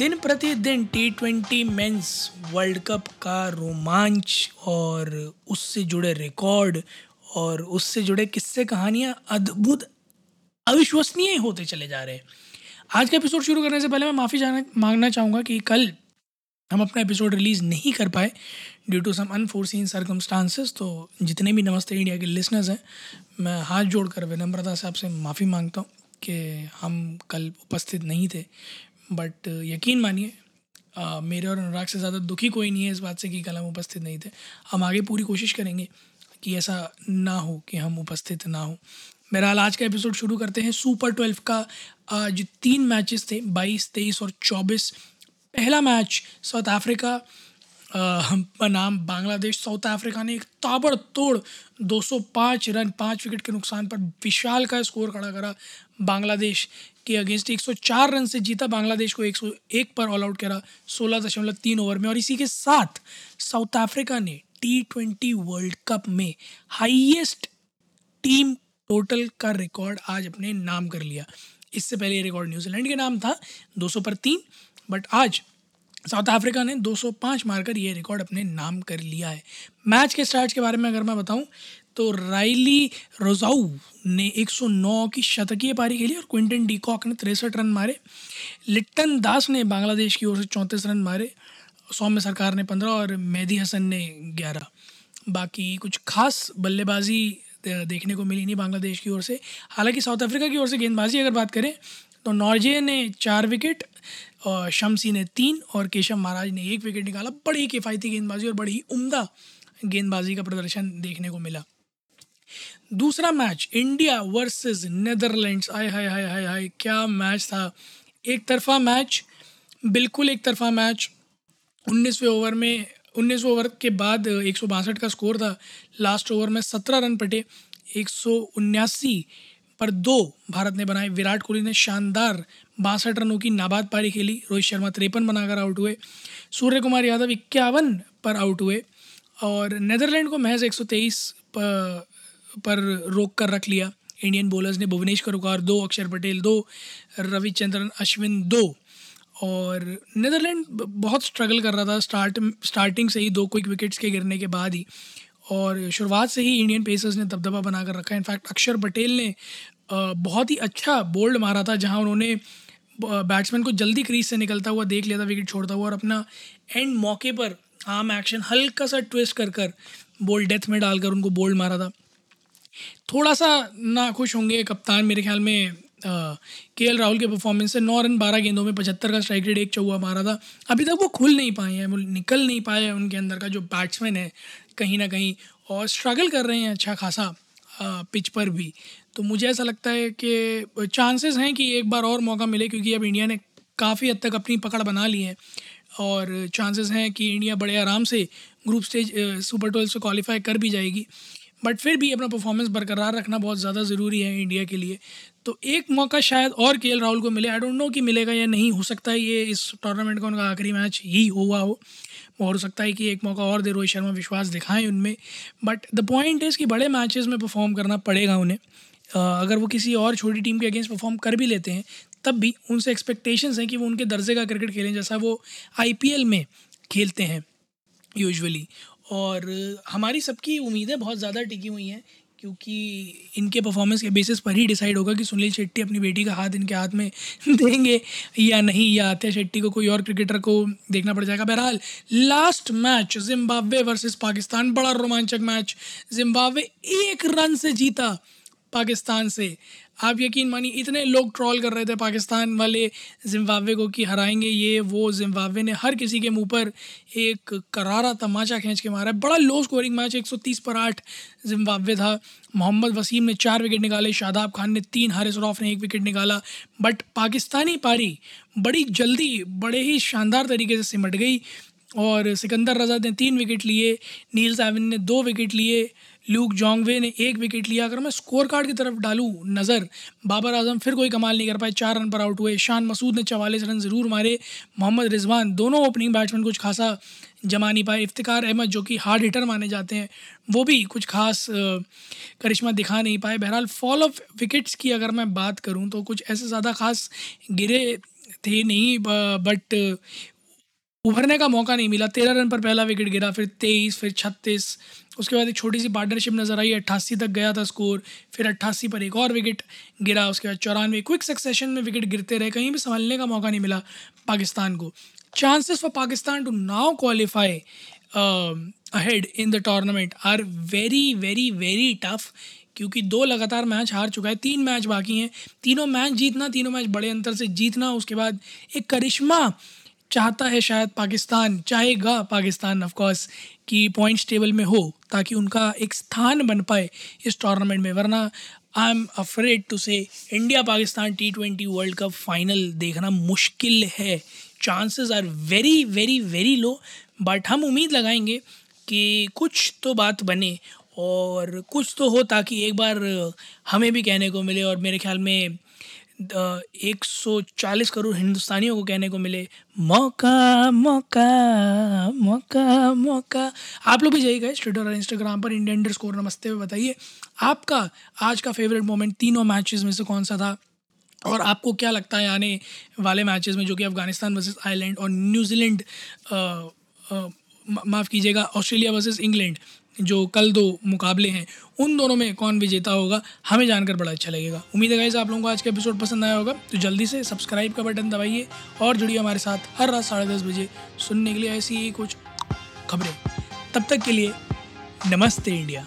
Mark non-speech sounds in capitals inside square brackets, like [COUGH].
दिन प्रतिदिन T twenty men's world cup का रोमांच और उससे जुड़े रिकॉर्ड और उससे जुड़े किस्से कहानियाँ अद्भुत अविश्वसनीय होते चले जा रहे हैं। आज का एपिसोड शुरू करने से पहले मैं माफ़ी मांगना चाहूँगा कि कल हम अपना एपिसोड रिलीज़ नहीं कर पाए due to some unforeseen circumstances तो जितने भी नमस्ते इंडिया के लिसनर्स हैं, मैं हाथ जोड़कर विनम्रता से आपसे माफ़ी माँगता हूँ कि हम कल उपस्थित नहीं थे। बट यकीन मानिए मेरे और अनुराग से ज़्यादा दुखी कोई नहीं है इस बात से कि कल हम उपस्थित नहीं थे। हम आगे पूरी कोशिश करेंगे कि ऐसा ना हो कि हम उपस्थित ना हो। बहरहाल, आज का एपिसोड शुरू करते हैं सुपर ट्वेल्व का। आज तीन मैचेस थे, बाईस, तेईस और चौबीस। पहला मैच साउथ अफ्रीका बनाम बांग्लादेश। साउथ अफ्रीका ने एक ताबड़तोड़ 205 रन, पाँच विकेट के नुकसान पर विशाल का स्कोर खड़ा करा बांग्लादेश। के अगेंस्ट 104 रन से जीता बांग्लादेश को 101 पर ऑल आउट करा सोलह दशमलव तीन ओवर में। और इसी के साथ साउथ अफ्रीका ने टी ट्वेंटी वर्ल्ड कप में हाईएस्ट टीम टोटल का रिकॉर्ड आज अपने नाम कर लिया। इससे पहले ये रिकॉर्ड न्यूजीलैंड के नाम था 200 पर तीन। बट आज साउथ अफ्रीका ने 205 मारकर ये रिकॉर्ड अपने नाम कर लिया है। मैच के स्टार्ट के बारे में अगर मैं बताऊँ तो राइली रोजाऊ ने 109 की शतकीय पारी खेली और क्विंटन डीकॉक ने तिरसठ रन मारे। लिट्टन दास ने बांग्लादेश की ओर से चौंतीस रन मारे। सौम्य सरकार ने पंद्रह और मेहदी हसन ने ग्यारह। बाकी कुछ खास बल्लेबाजी देखने को मिली नहीं बांग्लादेश की ओर से। हालाँकि साउथ अफ्रीका की ओर से गेंदबाजी अगर बात करें तो नॉर्जे ने चार विकेट और शमसी ने तीन और केशव महाराज ने एक विकेट निकाला। बड़ी किफ़ायती गेंदबाजी और बड़ी उम्दा गेंदबाजी का प्रदर्शन देखने को मिला। दूसरा मैच, इंडिया वर्सेस नेदरलैंड्स। आय हाय हाय हाय हाय, क्या मैच था। एक तरफा मैच, बिल्कुल एक तरफा मैच। उन्नीसवें ओवर में, उन्नीसवें ओवर के बाद एक सौ बासठ का स्कोर था। लास्ट ओवर में सत्रह रन पटे, एक पर दो भारत ने बनाए। विराट कोहली ने शानदार बासठ रनों की नाबाद पारी खेली। रोहित शर्मा तिरपन बनाकर आउट हुए। सूर्य कुमार यादव इक्यावन पर आउट हुए। और नेदरलैंड को महज 123 पर, रोक कर रख लिया। इंडियन बॉलर्स ने भुवनेश्वर करुकार दो अक्षर पटेल दो रविचंद्रन अश्विन दो और नेदरलैंड बहुत स्ट्रगल कर रहा था स्टार्ट स्टार्टिंग से ही दो क्विक विकेट्स के गिरने के बाद ही और शुरुआत से ही इंडियन पेसर्स ने दबदबा बनाकर रखा इनफैक्ट अक्षर पटेल ने बहुत ही अच्छा बोल्ड मारा था जहाँ उन्होंने बैट्समैन को जल्दी क्रीज से निकलता हुआ देख लिया था विकेट छोड़ता हुआ और अपना एंड मौके पर आर्म एक्शन हल्का सा ट्विस्ट कर कर बोल्ड डेथ में डालकर उनको बोल्ड मारा था। थोड़ा सा ना खुश होंगे कप्तान मेरे ख्याल में के एल राहुल के परफॉर्मेंस से। नौ रन, बारह गेंदों में, पचहत्तर का स्ट्राइक रेट एक चौवा मारा था। अभी तक वो खुल नहीं पाए हैं, वो निकल नहीं पाए हैं उनके अंदर का जो बैट्समैन है, कहीं ना कहीं। और स्ट्रगल कर रहे हैं अच्छा खासा पिच पर भी। तो मुझे ऐसा लगता है कि चांसेस हैं कि एक बार और मौका मिले, क्योंकि अब इंडिया ने काफ़ी हद तक अपनी पकड़ बना ली है। और चांसेस हैं कि इंडिया बड़े आराम से ग्रुप स्टेज सुपर ट्वेल्व से क्वालिफाई कर भी जाएगी। बट फिर भी अपना परफॉर्मेंस बरकरार रखना बहुत ज़्यादा ज़रूरी है इंडिया के लिए। तो एक मौका शायद और केएल राहुल को मिले। आई डोंट नो कि मिलेगा या नहीं, हो सकता है ये इस टूर्नामेंट का उनका आखिरी मैच ही हुआ हो। और हो सकता है कि एक मौका और दे रोहित शर्मा विश्वास दिखाएँ उनमें। बट द पॉइंट इज़ कि बड़े मैचेस में परफॉर्म करना पड़ेगा उन्हें। अगर वो किसी और छोटी टीम के अगेंस्ट परफॉर्म कर भी लेते हैं, तब भी उनसे एक्सपेक्टेशंस हैं कि वो उनके दर्जे का क्रिकेट खेलें, जैसा वो आईपीएल में खेलते हैं यूजुअली और हमारी सबकी उम्मीदें बहुत ज़्यादा टिकी हुई हैं, क्योंकि इनके परफॉर्मेंस के बेसिस पर ही डिसाइड होगा कि सुनील शेट्टी अपनी बेटी का हाथ इनके हाथ में [LAUGHS] देंगे या नहीं, या आत्या शेट्टी को कोई और क्रिकेटर को देखना पड़ जाएगा। बहरहाल last match Zimbabwe versus Pakistan, बड़ा रोमांचक मैच जिम्बाब्वे एक रन से जीता। पाकिस्तान से। आप यकीन मानिए, इतने लोग ट्रॉल कर रहे थे पाकिस्तान वाले जिम्बाब्वे को कि हराएँगे ये, वो जिम्बाब्वे ने हर किसी के मुँह पर एक करारा तमाचा खींच के मारा। है बड़ा लो स्कोरिंग मैच 130 पर आठ जिम्बाब्वे था। मोहम्मद वसीम ने चार विकेट निकाले, शादाब खान ने तीन, हारिस रौफ ने एक विकेट निकाला। बट पाकिस्तानी पारी बड़ी जल्दी, बड़े ही शानदार तरीके से सिमट गई। और सिकंदर रजा ने तीन विकेट लिए, नील सैविन ने दो विकेट लिए। ल्यूक जोंगवे ने एक विकेट लिया। अगर मैं स्कोर कार्ड की तरफ़ डालूँ नज़र, बाबर आज़म फिर कोई कमाल नहीं कर पाए। चार रन पर आउट हुए। शान मसूद ने चवालीस रन ज़रूर मारे। मोहम्मद रिजवान दोनों ओपनिंग बैट्समैन कुछ खासा जमा नहीं पाए। इफ्तिकार अहमद, जो कि हार्ड हिटर माने जाते हैं, वो भी कुछ खास करिश्मा दिखा नहीं पाए। बहरहाल फॉल ऑफ़ विकेट्स की अगर मैं बात करूँ तो कुछ ऐसे ज़्यादा खास गिरे थे नहीं बट उभरने का मौका नहीं मिला। तेरह रन पर पहला विकेट गिरा, फिर तेईस, फिर छत्तीस। उसके बाद एक छोटी सी पार्टनरशिप नज़र आई, अट्ठासी तक गया था स्कोर फिर अट्ठासी पर एक और विकेट गिरा, उसके बाद चौरानवे। क्विक सक्सेशन में विकेट गिरते रहे, कहीं भी संभालने का मौका नहीं मिला पाकिस्तान को। Chances for Pakistan to now qualify ahead in the tournament are very very very tough क्योंकि दो लगातार मैच हार चुका है, तीन मैच बाकी हैं। तीनों मैच जीतना, तीनों मैच बड़े अंतर से जीतना, उसके बाद एक करिश्मा चाहता है शायद पाकिस्तान चाहेगा, पाकिस्तान ऑफ़ कोर्स कि पॉइंट्स टेबल में हो, ताकि उनका एक स्थान बन पाए इस टूर्नामेंट में। वरना I am afraid to say India Pakistan T twenty world cup final देखना मुश्किल है। Chances are very very very low but हम उम्मीद लगाएँगे कि कुछ तो बात बने और कुछ तो हो ताकि एक बार हमें भी कहने को मिले और मेरे ख्याल में एक सौ चालीस करोड़ हिंदुस्तानियों को कहने को मिले, मौका मौका मौका मौका। आप लोग भी जाइएगा ट्विटर और इंस्टाग्राम पर इंडियन अंडर स्कोर नमस्ते में बताइए। आपका आज का फेवरेट मोमेंट तीनों मैचेस में से कौन सा था? और आपको क्या लगता है आने वाले मैचेस में, जो कि अफ़गानिस्तान वर्सेस आयरलैंड और न्यूजीलैंड माफ़ कीजिएगा ऑस्ट्रेलिया वर्सेस इंग्लैंड जो कल दो मुकाबले हैं, उन दोनों में कौन विजेता होगा, हमें जानकर बड़ा अच्छा लगेगा। उम्मीद है आप लोगों को आज का एपिसोड पसंद आया होगा तो जल्दी से सब्सक्राइब का बटन दबाइए और जुड़िए हमारे साथ हर रात साढ़े दस बजे सुनने के लिए ऐसी ही कुछ खबरें। तब तक के लिए नमस्ते इंडिया।